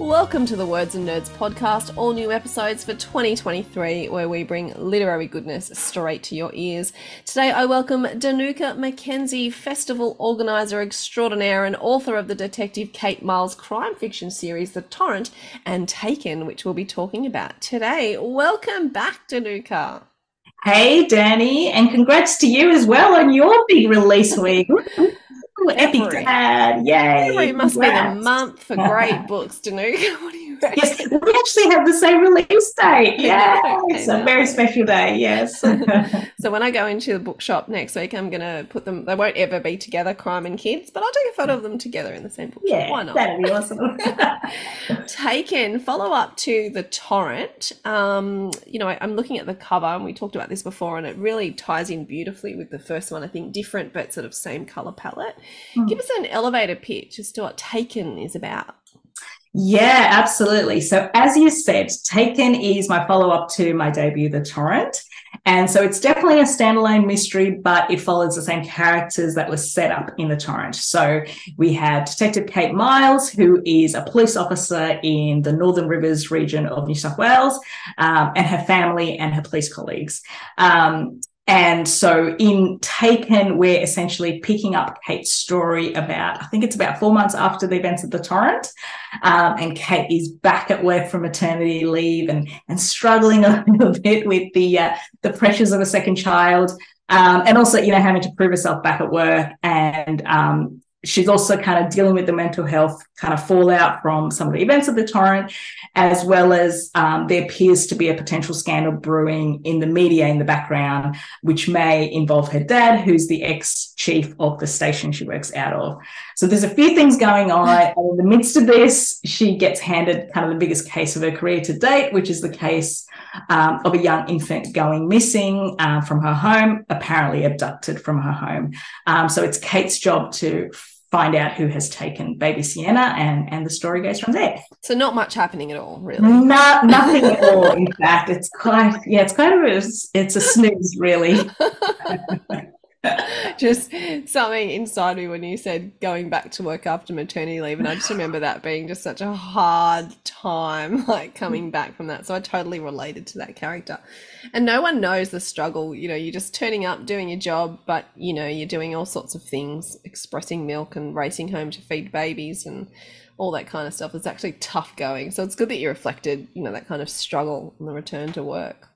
Welcome to the Words and Nerds podcast, all new episodes for 2023, where we bring literary goodness straight to your ears. Today, I welcome Dinuka McKenzie, festival organizer extraordinaire and author of the Detective Kate Miles crime fiction series, The Torrent, and Taken, which we'll be talking about today. Welcome back, Dinuka. Hey, Danny, and congrats to you as well on your big release week. Epic dad. Yay. February must Congrats. be the month for great books, Dinuka. What do you Yes, we actually have the same release date. Yeah, it's a very special day. Yes. so when I go into the bookshop next week, I'm going to put them. They won't ever be together, crime and kids, but I'll take a photo of them together in the same bookshop. Yeah, why not? That'd be awesome. Taken follow up to the torrent. Um, you know, I, I'm looking at the cover, and we talked about this before, and it really ties in beautifully with the first one. I think different, but sort of same color palette. Mm. Give us an elevator pitch as to what Taken is about. Yeah, absolutely. So, as you said, Taken is my follow up to my debut, The Torrent. And so it's definitely a standalone mystery, but it follows the same characters that were set up in The Torrent. So we have Detective Kate Miles, who is a police officer in the Northern Rivers region of New South Wales, um, and her family and her police colleagues. Um, and so in Taken, we're essentially picking up Kate's story about, I think it's about four months after the events of the torrent. Um, and Kate is back at work from maternity leave and, and struggling a little bit with the, uh, the pressures of a second child. Um, and also, you know, having to prove herself back at work and, um, she's also kind of dealing with the mental health kind of fallout from some of the events of the torrent, as well as um, there appears to be a potential scandal brewing in the media in the background, which may involve her dad, who's the ex chief of the station she works out of. So there's a few things going on. And in the midst of this, she gets handed kind of the biggest case of her career to date, which is the case um, of a young infant going missing uh, from her home, apparently abducted from her home. Um, so it's Kate's job to find out who has taken baby Sienna and and the story goes from there. So not much happening at all, really. Not nothing at all. In fact, it's quite yeah, it's kind of a, it's a snooze really. just something inside me when you said going back to work after maternity leave and i just remember that being just such a hard time like coming mm. back from that. So i totally related to that character. And no one knows the struggle. You know you're just turning up doing your job but you know you're doing all sorts of things expressing milk and racing home to feed babies and all that kind of stuff. It's actually tough going. So it's good that you reflected you know that kind of struggle on the return to work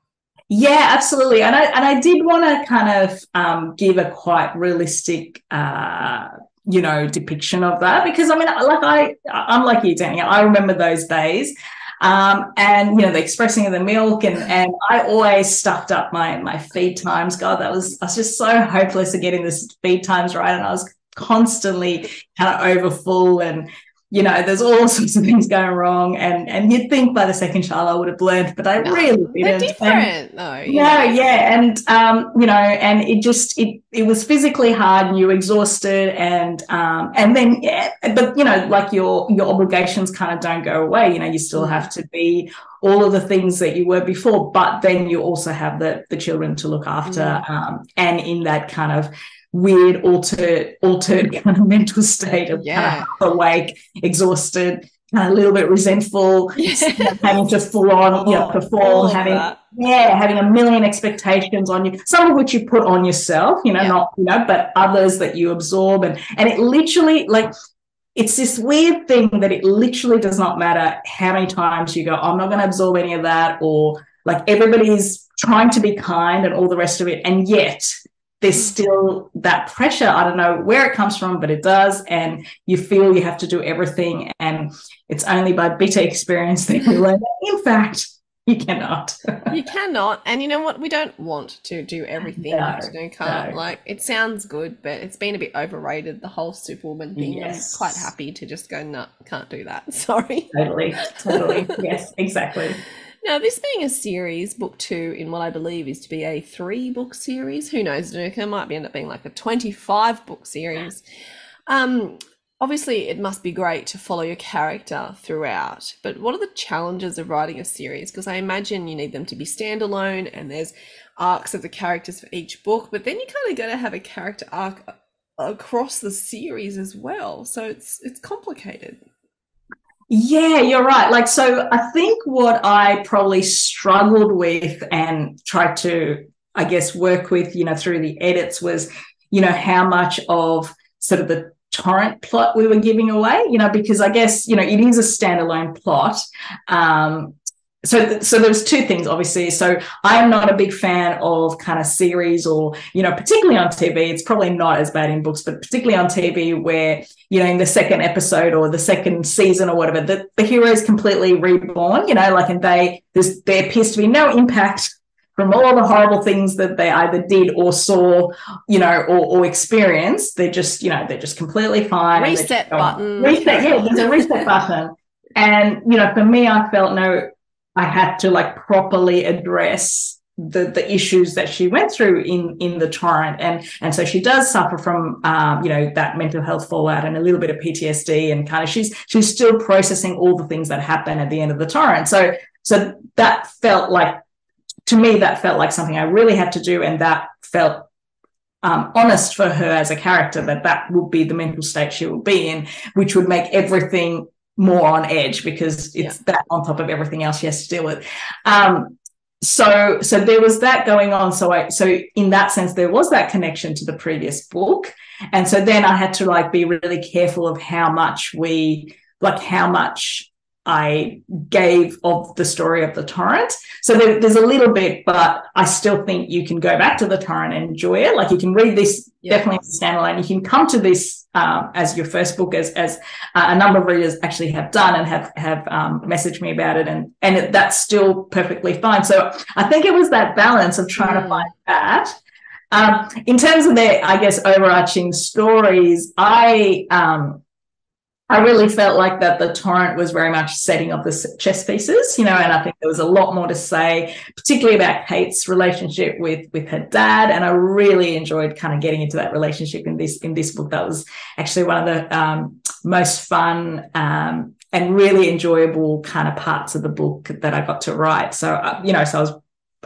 yeah, absolutely. And I and I did want to kind of um, give a quite realistic, uh, you know, depiction of that because I mean, like I, I'm like you, Danny. I remember those days. Um, and you know the expressing of the milk and and I always stuffed up my my feed times. God, that was I was just so hopeless at getting this feed times right, and I was constantly kind of overfull and you know, there's all sorts of things going wrong. And and you'd think by the second child I would have learned, but I no, really didn't. They're different though. Yeah, yeah. And um, you know, and it just it it was physically hard and you were exhausted and um and then yeah, but you know, like your your obligations kind of don't go away. You know, you still have to be all of the things that you were before, but then you also have the the children to look after. Mm. Um, and in that kind of weird altered altered kind of mental state of yeah. kind of awake, exhausted, kind of a little bit resentful, having to full on you know, perform, having yeah, having a million expectations on you, some of which you put on yourself, you know, yeah. not you know, but others that you absorb, and and it literally like it's this weird thing that it literally does not matter how many times you go, I'm not going to absorb any of that, or like everybody's trying to be kind and all the rest of it, and yet there's mm. still that pressure. I don't know where it comes from, but it does. And you feel you have to do everything. And it's only by bitter experience that you learn in fact, you cannot. you cannot. And you know what? We don't want to do everything. No, you can't. no. Like, it sounds good, but it's been a bit overrated, the whole Superwoman thing. Yes. I'm quite happy to just go, no, can't do that. Sorry. totally, totally. yes, exactly. Now, this being a series, book two, in what I believe is to be a three book series, who knows, Dinuka, might be end up being like a 25 book series. Um, obviously, it must be great to follow your character throughout, but what are the challenges of writing a series? Because I imagine you need them to be standalone and there's arcs of the characters for each book, but then you kind of got to have a character arc across the series as well. So it's it's complicated. Yeah, you're right. Like, so I think what I probably struggled with and tried to, I guess, work with, you know, through the edits was, you know, how much of sort of the torrent plot we were giving away, you know, because I guess, you know, it is a standalone plot. Um, so, so there's two things, obviously. So I am not a big fan of kind of series or, you know, particularly on TV. It's probably not as bad in books, but particularly on TV where, you know, in the second episode or the second season or whatever, the, the hero is completely reborn, you know, like, and they, there's, there appears to be no impact from all the horrible things that they either did or saw, you know, or, or experienced. They're just, you know, they're just completely fine. Reset just button. Reset, yeah, there's a reset button. And, you know, for me, I felt no, I had to like properly address the the issues that she went through in in the torrent. And and so she does suffer from um you know that mental health fallout and a little bit of PTSD and kind of she's she's still processing all the things that happen at the end of the torrent. So so that felt like to me that felt like something I really had to do and that felt um, honest for her as a character that that would be the mental state she would be in which would make everything more on edge because it's that on top of everything else she has to deal with. Um, so so there was that going on. So i so in that sense there was that connection to the previous book. And so then i had to like be really careful of how much we like how much i gave of the story of the torrent. So there, there's a little bit but i still think you can go back to the torrent and enjoy it. Like you can read this Yeah. definitely as a standalone. You can come to this um, as your first book as as uh, a number of readers actually have done and have have um, messaged me about it and and it, that's still perfectly fine. So i think it was that balance of trying to Mm. find that. Um, in terms of their, i guess overarching stories i um, I really felt like that the torrent was very much setting up the chess pieces, you know, and I think there was a lot more to say, particularly about Kate's relationship with with her dad. And I really enjoyed kind of getting into that relationship in this in this book. That was actually one of the um, most fun um, and really enjoyable kind of parts of the book that I got to write. So uh, you know, so I was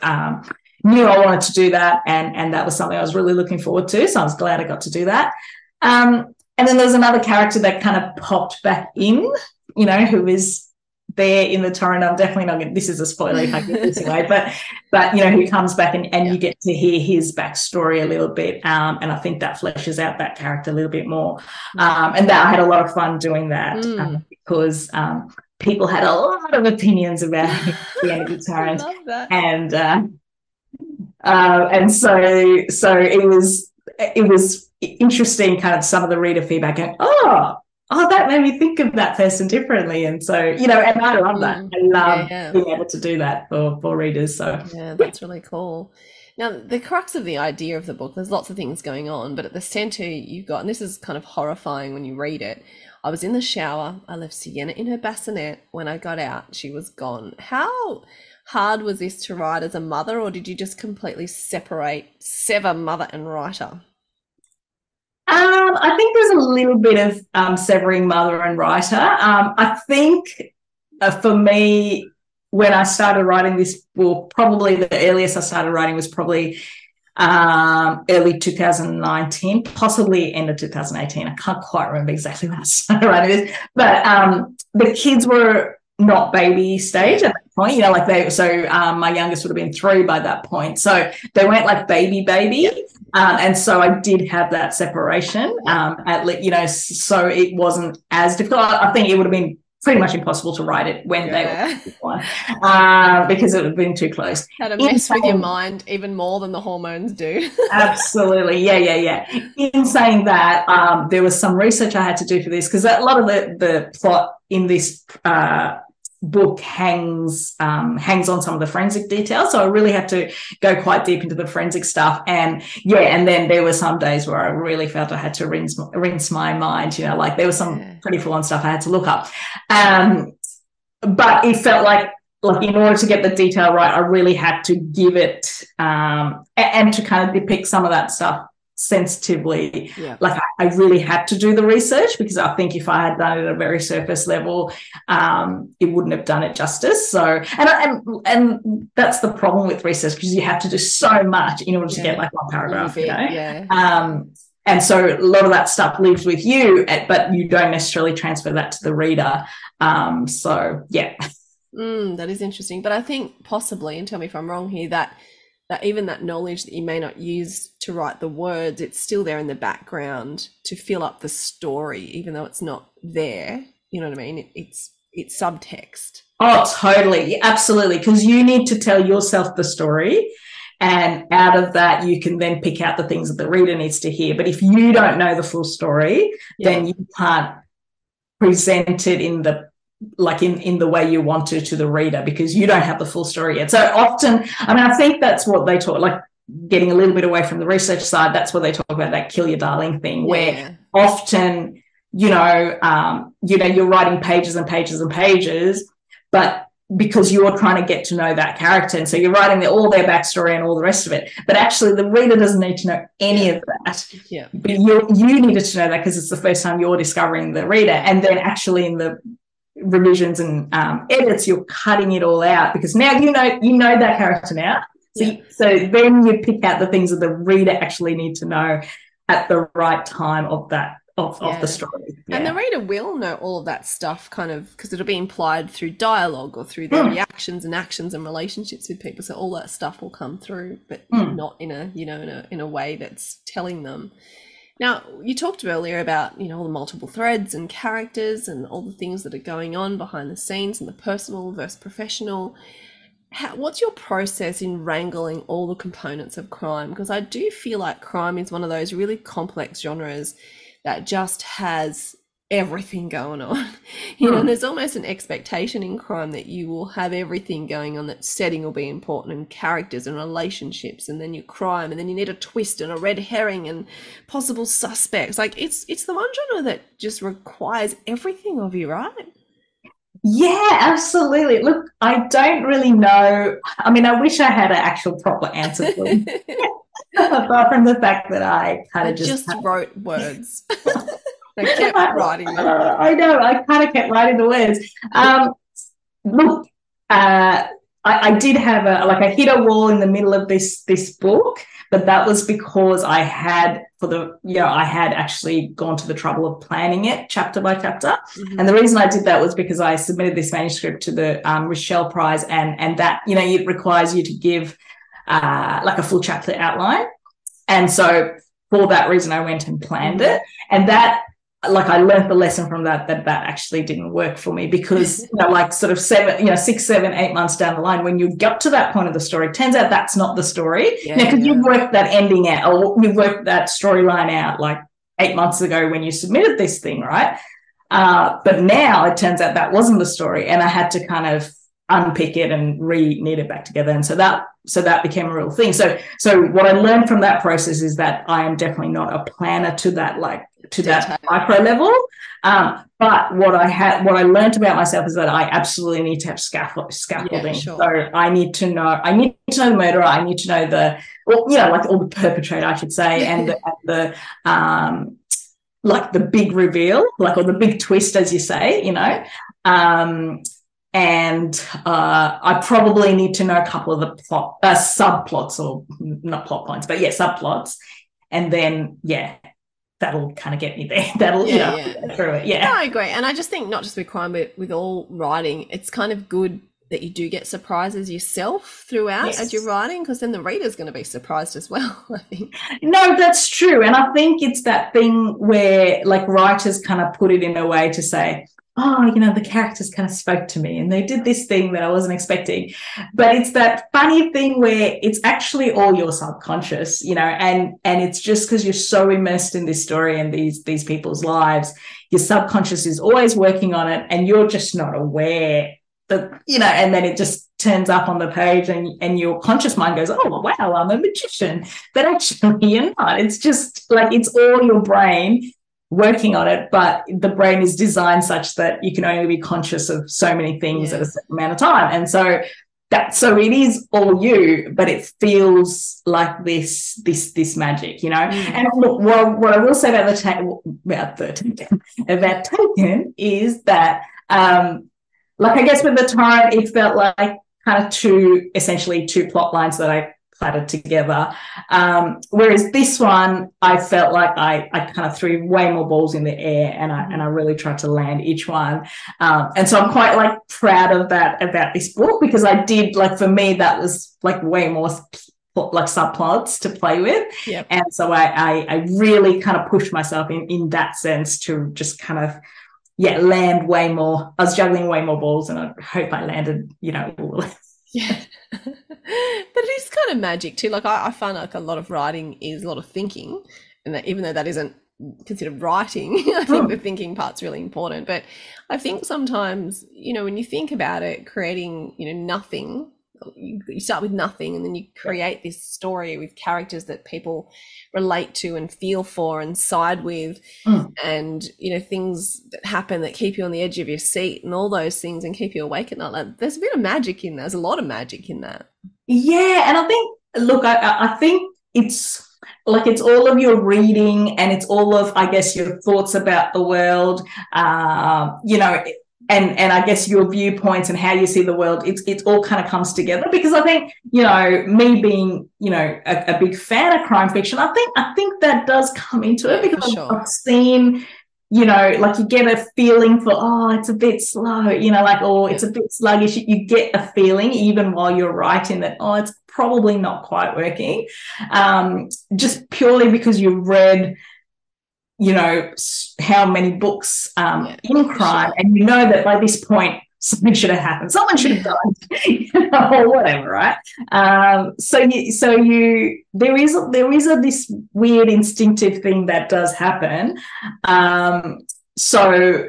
um, knew I wanted to do that, and and that was something I was really looking forward to. So I was glad I got to do that. Um, and then there's another character that kind of popped back in, you know, who is there in the torrent. I'm definitely not going. This is a spoiler if I give this away, but but you know, who comes back and, and you get to hear his backstory a little bit, um, and I think that fleshes out that character a little bit more. Um, and that I had a lot of fun doing that Mm. um, because um, people had a lot of opinions about the end of the torrent and uh, uh, and so so it was it was interesting kind of some of the reader feedback going oh oh that made me think of that person differently and so you know and I love that I mm. love Yeah. being able to do that for for readers so Yeah, that's really cool. Now, the crux of the idea of the book, there's lots of things going on, but at the center, you've got, and this is kind of horrifying when you read it. I was in the shower. I left Sienna in her bassinet. When I got out, she was gone. How hard was this to write as a mother, or did you just completely separate, sever mother and writer? Um, I think there's a little bit of um, severing mother and writer. Um, I think uh, for me, when I started writing this book, probably the earliest I started writing was probably um, early 2019, possibly end of 2018. I can't quite remember exactly when I started writing this, but um, the kids were not baby stage point. You know, like they. So um, my youngest would have been three by that point. So they weren't like baby baby. Um, and so I did have that separation. Um, at you know, so it wasn't as difficult. I think it would have been pretty much impossible to write it when Yeah. they were uh, because it would have been too close. How to mess with your mind even more than the hormones do. Absolutely. Yeah, yeah, yeah. In saying that, um, there was some research I had to do for this because a lot of the, the plot in this uh, book hangs um, hangs on some of the forensic details. So I really had to go quite deep into the forensic stuff. And yeah, and then there were some days where I really felt I had to rinse rinse my mind. You know, like there was some pretty full on stuff I had to look up. Um, but it felt like like in order to get the detail right, I really had to give it um, a- and to kind of depict some of that stuff sensitively. yeah. Like I, really had to do the research because I think if I had done it at a very surface level, um, it wouldn't have done it justice. So, and and and that's the problem with research because you have to do so much in order to get like one paragraph. Little You know. yeah. Um, and so a lot of that stuff lives with you, but you don't necessarily transfer that to the reader. Um, so yeah, Mm, that is interesting. But I think possibly, and tell me if I'm wrong here, that that even that knowledge that you may not use to write the words, it's still there in the background to fill up the story, even though it's not there. You know what I mean? It, it's it's subtext. Oh, totally. Absolutely. Because you need to tell yourself the story. And out of that, you can then pick out the things that the reader needs to hear. But if you don't know the full story, then you can't present it in the like in in the way you want to to the reader because you don't have the full story yet. So often, I mean, I think that's what they talk like getting a little bit away from the research side. That's what they talk about that kill your darling thing, where Yeah. often you know um, you know you're writing pages and pages and pages but because you're trying to get to know that character and so you're writing the, all their backstory and all the rest of it but actually the reader doesn't need to know any of that Yeah. but you you needed to know that because it's the first time you're discovering the reader and then actually in the revisions and um, edits you're cutting it all out because now you know you know that character now so, Yeah. so then you pick out the things that the reader actually need to know at the right time of that of, of the story. And the reader will know all of that stuff kind of because it'll be implied through dialogue or through their Mm. reactions and actions and relationships with people. So all that stuff will come through, but Mm. not in a, you know, in a in a way that's telling them. Now, you talked earlier about, you know, all the multiple threads and characters and all the things that are going on behind the scenes and the personal versus professional. How, what's your process in wrangling all the components of crime? Because I do feel like crime is one of those really complex genres that just has everything going on. You know, Hmm. there's almost an expectation in crime that you will have everything going on, that setting will be important and characters and relationships, and then your crime, and then you need a twist and a red herring and possible suspects. Like it's it's the one genre that just requires everything of you, right? Yeah, absolutely. Look, I don't really know. I mean, I wish I had an actual proper answer for it, apart from the fact that I kind of just, just, wrote words. I kept writing them. Uh, I know. I kind of kept writing the words. Um, look, uh, I, I did have a like I hit a wall in the middle of this this book, but that was because I had for the you know I had actually gone to the trouble of planning it chapter by chapter. Mhm. And the reason I did that was because I submitted this manuscript to the um, Richell Prize, and and that you know it requires you to give uh, like a full chapter outline, and so for that reason I went and planned it, and that like I learned the lesson from that that that actually didn't work for me because you know like sort of seven you know six seven eight months down the line when you get to that point of the story, turns out that's not the story. Yeah, because yeah. you've worked that ending out or you've worked that storyline out like eight months ago when you submitted this thing, right? Uh, but now it turns out that wasn't the story, and I had to kind of unpick it and re-knit it back together, and so that so that became a real thing. So so what I learned from that process is that I am definitely not a planner to that like to that micro level. Um, but what I had, what I learned about myself is that I absolutely need to have scaffold, scaffolding. sure. So I need to know, I need to know the murderer. I need to know the, well, you know, like all the perpetrator, I should say, and the, and the um, like the big reveal, like or the big twist, as you say, you know. Um, and uh, I probably need to know a couple of the plot uh, subplots, or not plot points, but yeah, subplots, and then yeah, that'll kind of get me there. That'll Yeah, yeah, yeah. through it. No, Yeah. I agree. And I just think not just with crime, but with all writing, it's kind of good that you do get surprises yourself throughout Yes. as you're writing, because then the reader's going to be surprised as well, I think. No, that's true. And I think it's that thing where like writers kind of put it in a way to say, oh, you know, the characters kind of spoke to me and they did this thing that I wasn't expecting. But it's that funny thing where it's actually all your subconscious, you know, and and it's just because you're so immersed in this story and these these people's lives, your subconscious is always working on it and you're just not aware that, you know, and then it just turns up on the page and, and your conscious mind goes, oh, wow, I'm a magician. But actually, you're not. It's just like it's all your brain working on it, but the brain is designed such that you can only be conscious of so many things yeah. at a certain amount of time. And so that so it is all you, but it feels like this this this magic, you know. Mm. And look, well, what I will say about the ta- about the about Taken is that um like I guess with the time it felt like kind of two essentially two plot lines that I platted together. Um, whereas this one, I felt like I, I kind of threw way more balls in the air and I, and I really tried to land each one. Um, and so I'm quite like proud of that about this book because I did like, for me, that was like way more like subplots to play with. Yep. And so I, I, I really kind of pushed myself in, in that sense to just kind of, yeah, land way more. I was juggling way more balls and I hope I landed, you know, yeah. but it is kind of magic too. Like I, I find like a lot of writing is a lot of thinking, and that even though that isn't considered writing, I think oh. the thinking part's really important. But I think sometimes, you know, when you think about it, creating, you know, nothing you, you start with nothing and then you create this story with characters that people relate to and feel for and side with mm. and you know things that happen that keep you on the edge of your seat and all those things and keep you awake at night like, there's a bit of magic in there there's a lot of magic in that yeah and i think look i, I think it's like it's all of your reading and it's all of i guess your thoughts about the world uh, you know and and I guess your viewpoints and how you see the world, it's it all kind of comes together because I think you know me being you know a, a big fan of crime fiction, I think I think that does come into it because sure. I've, I've seen you know, like you get a feeling for, oh, it's a bit slow, you know, like, oh, it's a bit sluggish. You get a feeling even while you're writing that, oh, it's probably not quite working. Um, just purely because you read you know how many books um, yeah, in crime, sure. and you know that by this point something should have happened, someone should have died, you know, or whatever, right? Um, so you, so you, there is there is a, this weird instinctive thing that does happen. Um, so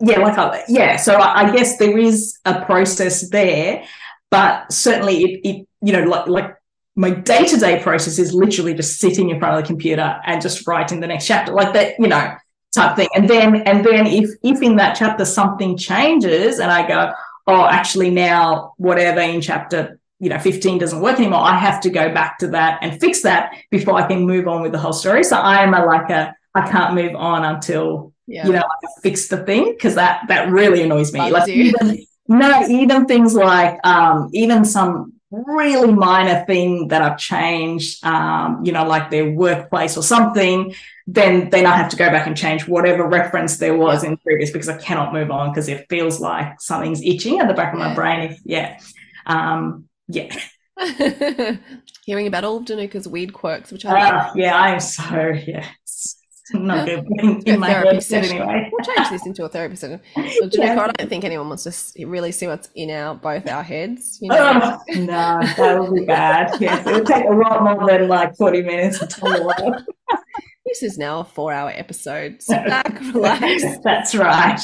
yeah, like I, yeah, so I, I guess there is a process there, but certainly it, it you know like like my day-to-day process is literally just sitting in front of the computer and just writing the next chapter like that you know type thing. And then and then if if in that chapter something changes and i go oh actually now whatever in chapter you know 15 doesn't work anymore i have to go back to that and fix that before i can move on with the whole story. So i am a like a i can't move on until yeah. you know i fix the thing because that that really annoys me. Like even, no even things like um even some really minor thing that I've changed, um, you know, like their workplace or something, then then I have to go back and change whatever reference there was in previous because I cannot move on because it feels like something's itching at the back of my brain. If yeah, um, yeah. Hearing about all of Dinuka's weird quirks, which I uh, yeah, I am so yeah not good in, in my head anyway. We'll change this into a therapy session. Well, yeah. I don't think anyone wants to really see what's in our both our heads. You know? oh, no, that would be bad. Yes, it would take a lot more than like 40 minutes to tell This is now a four hour episode. Sit back, relax. That's right.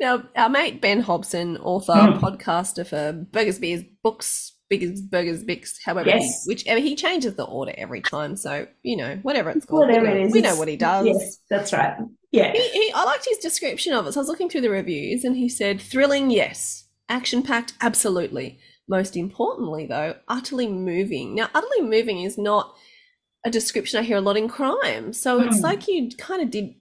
now, our mate Ben Hobson, author, mm. podcaster for Burgers Beers Books, Biggers, Burgers, Bix, however, yes. he, whichever he changes the order every time. So you know, whatever it's called, whatever we know, it is, we know what he does. Yes, that's right. Yeah, he, he, I liked his description of it. So I was looking through the reviews, and he said, "Thrilling, yes. Action packed, absolutely. Most importantly, though, utterly moving. Now, utterly moving is not a description I hear a lot in crime. So mm. it's hmm. like you kind of did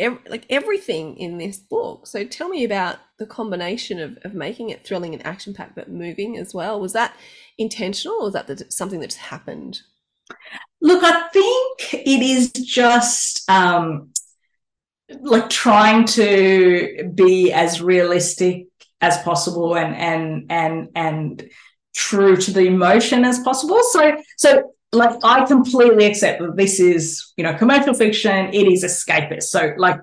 ev- like everything in this book. So tell me about the combination of, of making it thrilling and action packed, but moving as well. Was that intentional or was that the, something that just happened? Look, I think it is just um, like trying to be as realistic as possible and and and and true to the emotion as possible. So so like I completely accept that this is, you know, commercial fiction, it is escapist. So like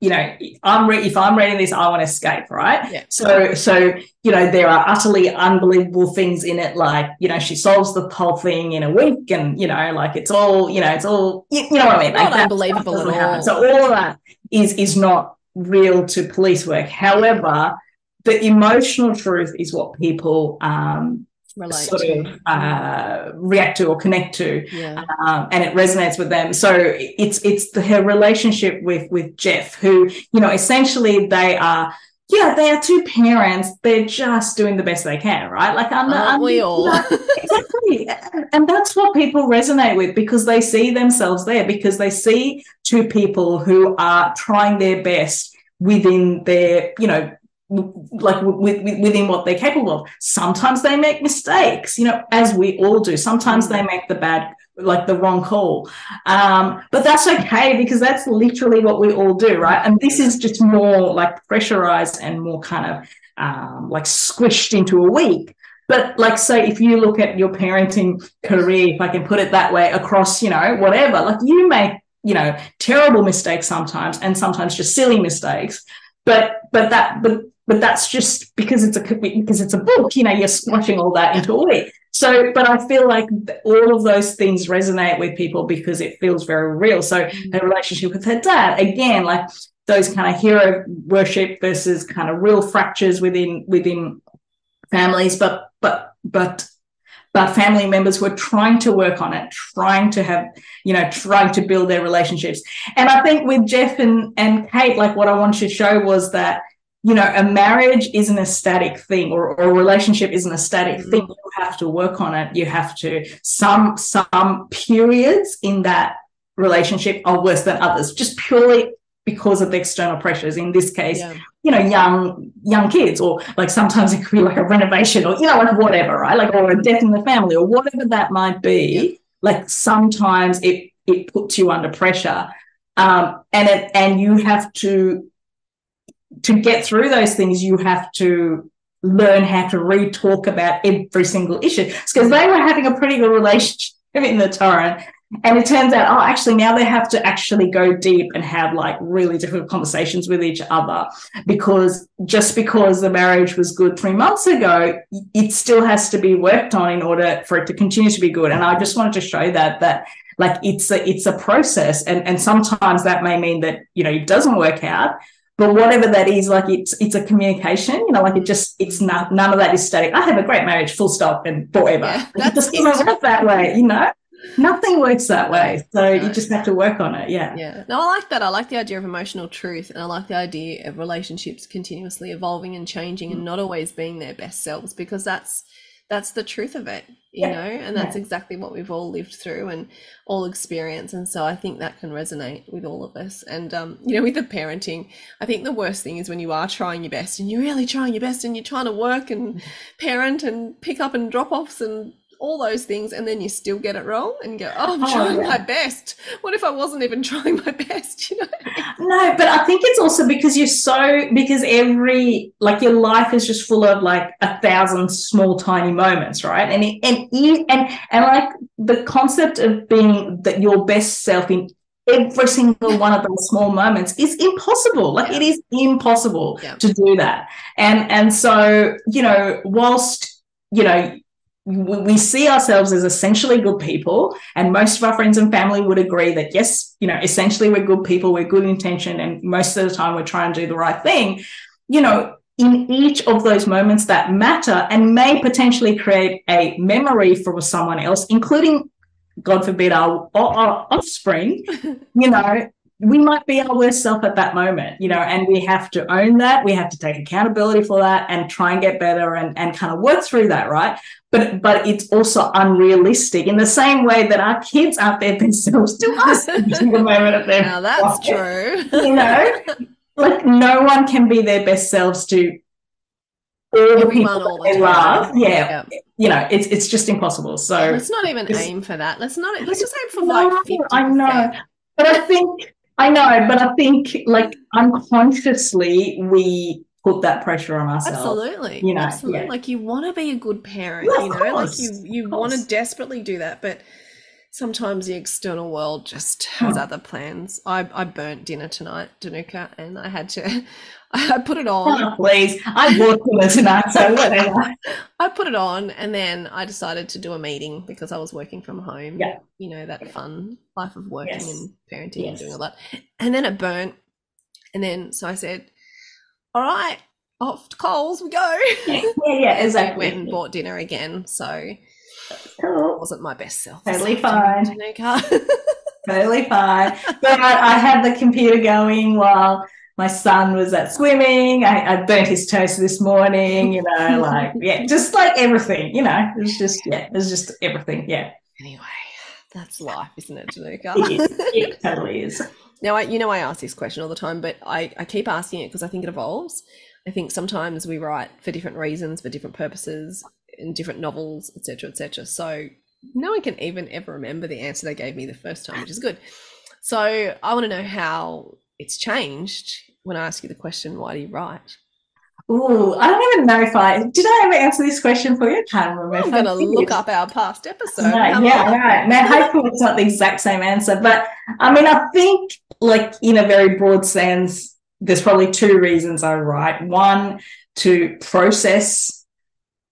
you know, I'm re- if I'm reading this, I want to escape, right? Yeah. So, so you know, there are utterly unbelievable things in it, like you know, she solves the whole thing in a week, and you know, like it's all, you know, it's all, you, you know what I mean? Not Like, that unbelievable at happen. all. So all of that is is not real to police work. However, the emotional truth is what people um, Relate sort to. of uh, react to or connect to yeah. um, and it resonates with them. So it's it's the, her relationship with with Jeff, who you know essentially they are. Yeah, they are two parents. They're just doing the best they can, right? Like, I'm, Aren't we all? exactly, and that's what people resonate with because they see themselves there. Because they see two people who are trying their best within their, you know, like with, with, within what they're capable of. Sometimes they make mistakes, you know, as we all do. Sometimes they make the bad, like the wrong call. Um, but that's okay because that's literally what we all do, right? And this is just more like pressurized and more kind of um, like squished into a week. But like, say, if you look at your parenting career, if I can put it that way, across, you know, whatever, like you make, you know, terrible mistakes sometimes, and sometimes just silly mistakes. But but that but but that's just because it's a because it's a book, you know, you're squashing all that into a week. So, but I feel like all of those things resonate with people because it feels very real. So, mm. her relationship with her dad, again, like those kind of hero worship versus kind of real fractures within within families, but but but but family members who are trying to work on it, trying to have, you know, trying to build their relationships. And I think with Jeff and and Kate, like what I wanted to show was that you know a marriage isn't a static thing or, or a relationship isn't a static thing. You have to work on it. You have to some some periods in that relationship are worse than others just purely because of the external pressures. In this case Yeah. you know young young kids or like sometimes it could be like a renovation or you know like whatever right? Like or a death in the family or whatever that might be. Like sometimes it it puts you under pressure um and it and you have to to get through those things you have to learn how to re-talk about every single issue because they were having a pretty good relationship in the torrent and it turns out, oh, actually, now they have to actually go deep and have like really difficult conversations with each other because just because the marriage was good three months ago, it still has to be worked on in order for it to continue to be good. And I just wanted to show that that like it's a it's a process, and and sometimes that may mean that you know it doesn't work out. But whatever that is, like it's it's a communication, you know, like it just it's not none of that is static. I have a great marriage, full stop, and forever. Yeah, it that's just doesn't work that way, you know. Nothing works that way. So No. you just have to work on it. Yeah. Yeah. No, I like that. I like the idea of emotional truth and I like the idea of relationships continuously evolving and changing Mm. and not always being their best selves because that's that's the truth of it, you Yeah. know, and that's Yeah. exactly what we've all lived through and all experience. And so I think that can resonate with all of us. And um, you know, with the parenting, I think the worst thing is when you are trying your best and you're really trying your best and you're trying to work and parent and pick up and drop offs and all those things and then you still get it wrong and go oh i'm Oh, trying yeah. my best what if i wasn't even trying my best you know No, but I think it's also because you're so because every like your life is just full of like a thousand small tiny moments, right? And it, and and and like the concept of being that your best self in every single one of those small moments is impossible. Like it Yeah. is impossible Yeah. to do that. And and so you know, whilst you know we we see ourselves as essentially good people and most of our friends and family would agree that yes you know essentially we're good people we're good intention and most of the time we're trying to do the right thing. You know in each of those moments that matter and may potentially create a memory for someone else including god forbid our, our, our offspring you know we might be our worst self at that moment, you know, and we have to own that. We have to take accountability for that and try and get better and, and kind of work through that, right? But but it's also unrealistic in the same way that our kids aren't their best selves to us every single moment of their now that's life. true You know, like no one can be their best selves to all the people all the they love. Yeah, you know, it's it's just impossible. So let's not even aim for that let's not let's just aim for No, like 50 I know. But I think I know, but I think like unconsciously we put that pressure on ourselves. absolutely you know, absolutely yeah. like you want to be a good parent Yeah, you know like you you want to desperately do that but sometimes the external world just has hmm. other plans. I, I burnt dinner tonight, Dinuka, and I had to I put it on. Oh, please. I bought dinner tonight, so whatever. I put it on and then I decided to do a meeting because I was working from home. Yeah. You know, that fun life of working Yes. and parenting and doing all that. And then it burnt. And then so I said, All right, off to Coles we go. Yeah, yeah, yeah, exactly. went and bought dinner again. So it wasn't my best self. Totally fine. Totally fine. But I, I had the computer going while my son was at swimming. I, I burnt his toast this morning, you know, like, yeah, just like everything, you know, it was just, yeah, it was just everything. Yeah, anyway, that's life, isn't it, it Dinuka? is. It totally is. Now, I, you know, I ask this question all the time, but I, I keep asking it because I think it evolves. I think sometimes we write for different reasons, for different purposes, in different novels, etc., etc. So no one can even ever remember the answer they gave me the first time, which is good. So I want to know how it's changed when I ask you the question, "Why do you write?" Ooh, I don't even know if I did I ever answer this question for you? I can't remember. I'm going to look up our past episode. No, yeah, on. right. Now, hopefully, it's not the exact same answer, but I mean, I think, like in a very broad sense, there's probably two reasons I write. One, to process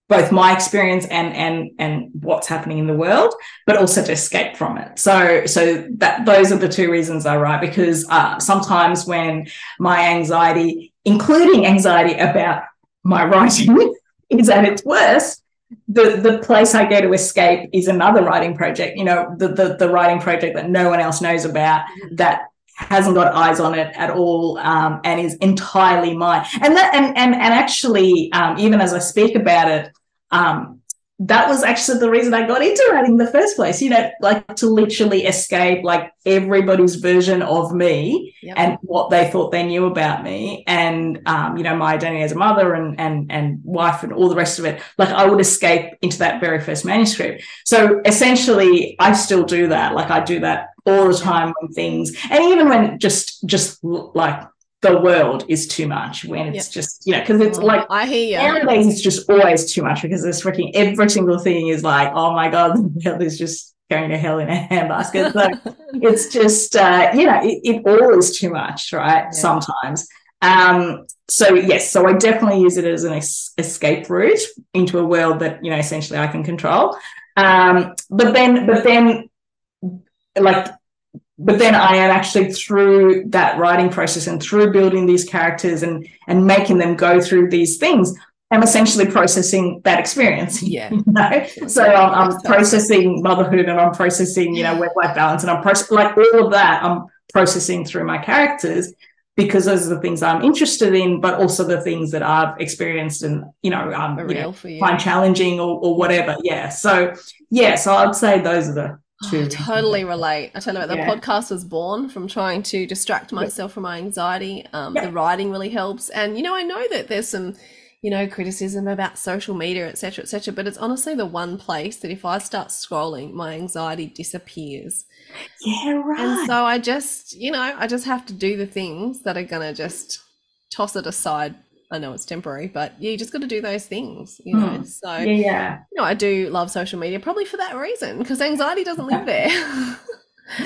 both my experience and and and what's happening in the world, but also to escape from it. So, so that those are the two reasons I write because uh, sometimes when my anxiety, including anxiety about my writing, is at its worst the the place I go to escape is another writing project. You know, the the, the writing project that no one else knows about that hasn't got eyes on it at all um, and is entirely mine. And that and and and actually, um, even as I speak about it, um, that was actually the reason I got into writing in the first place. You know, like to literally escape like everybody's version of me Yep. and what they thought they knew about me and um, you know my identity as a mother and and and wife and all the rest of it like i would escape into that very first manuscript so essentially i still do that like i do that all the time when things and even when just just like the world is too much when it's just you know because it's like I hear you. nowadays it's just always too much because there's freaking every single thing is like oh my god the world is just going to hell in a handbasket. So it's just uh, you know it, it all is too much right Yeah. sometimes. Um so yes so i definitely use it as an es- escape route into a world that you know essentially i can control. Um but then but then like but then i am actually through that writing process and through building these characters and and making them go through these things i'm essentially processing that experience yeah. you know? So I'm, I'm processing motherhood and I'm processing, you know, work life balance and I'm proce- like all of that I'm processing through my characters because those are the things I'm interested in, but also the things that I've experienced and, you know, um, you know, find challenging or, or whatever. Yeah. So, yeah. So I'd say those are the Oh, two. I totally relate. I tell you what, the podcast was born from trying to distract myself from my anxiety. Um, Yeah. The writing really helps, and you know, I know that there's some, you know, criticism about social media, etc., etc. but it's honestly the one place that if I start scrolling, my anxiety disappears. Yeah. Right. And so I just, you know, I just have to do the things that are gonna just toss it aside. I know it's temporary, but yeah, you just got to do those things, you know. Mm. So yeah. Yeah. you know, I do love social media probably for that reason because anxiety doesn't live there.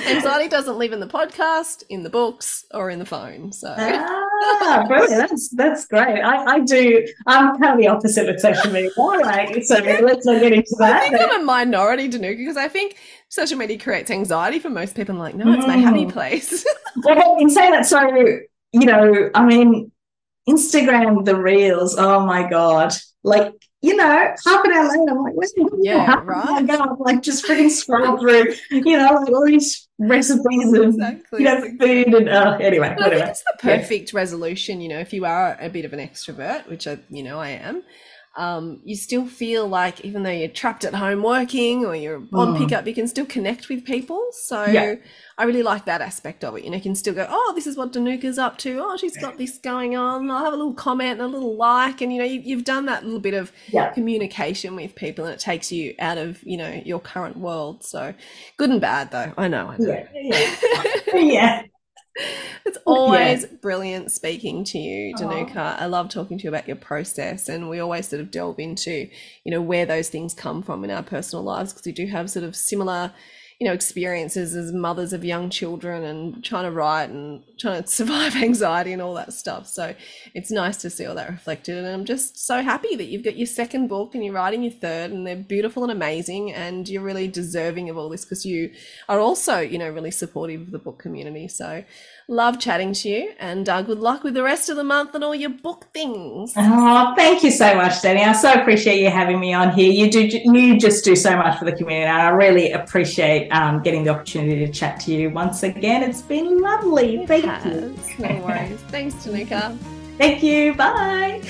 anxiety doesn't live in the podcast, in the books, or in the phone. So Ah, brilliant. That's that's great. I, I do. I'm kind of the opposite with social media. Like, so let's not get into that. I think I'm a minority, Dinuka, because I think social media creates anxiety for most people. I'm like, no, it's my happy Mm. place. Well, in saying that, so you know, I mean, Instagram, the reels. Oh my god! Like you know, half an hour later, I'm like, where's Yeah, Oh right. god! Like just freaking scroll through, you know, like all these recipes exactly. you know food and uh, anyway, But I think whatever. it's the Yeah. perfect resolution, you know, if you are a bit of an extrovert, which I, you know, I am, um, you still feel like even though you're trapped at home working or you're on Mm. pickup, you can still connect with people. So Yeah. I really like that aspect of it. You know, you can still go, oh, this is what Dinuka's up to. Oh, she's got this going on. I'll have a little comment and a little like. And, you know, you, you've done that little bit of Yeah. communication with people and it takes you out of, you know, your current world. So good and bad, though. I know. I know. Yeah, yeah. It's always brilliant speaking to you, Dinuka. I love talking to you about your process, and we always sort of delve into, you know, where those things come from in our personal lives because we do have sort of similar, you know experiences as mothers of young children and trying to write and trying to survive anxiety and all that stuff. So it's nice to see all that reflected. And i'm just so happy that you've got your second book and you're writing your third and they're beautiful and amazing and you're really deserving of all this because you are also you know really supportive of the book community. So love chatting to you and uh, good luck with the rest of the month and all your book things Oh, thank you so much, Danny. I so appreciate you having me on here. You do, you just do so much for the community. and I really appreciate um, getting the opportunity to chat to you once again. It's been lovely. Thank you. no worries thanks Dinuka Thank you. Bye.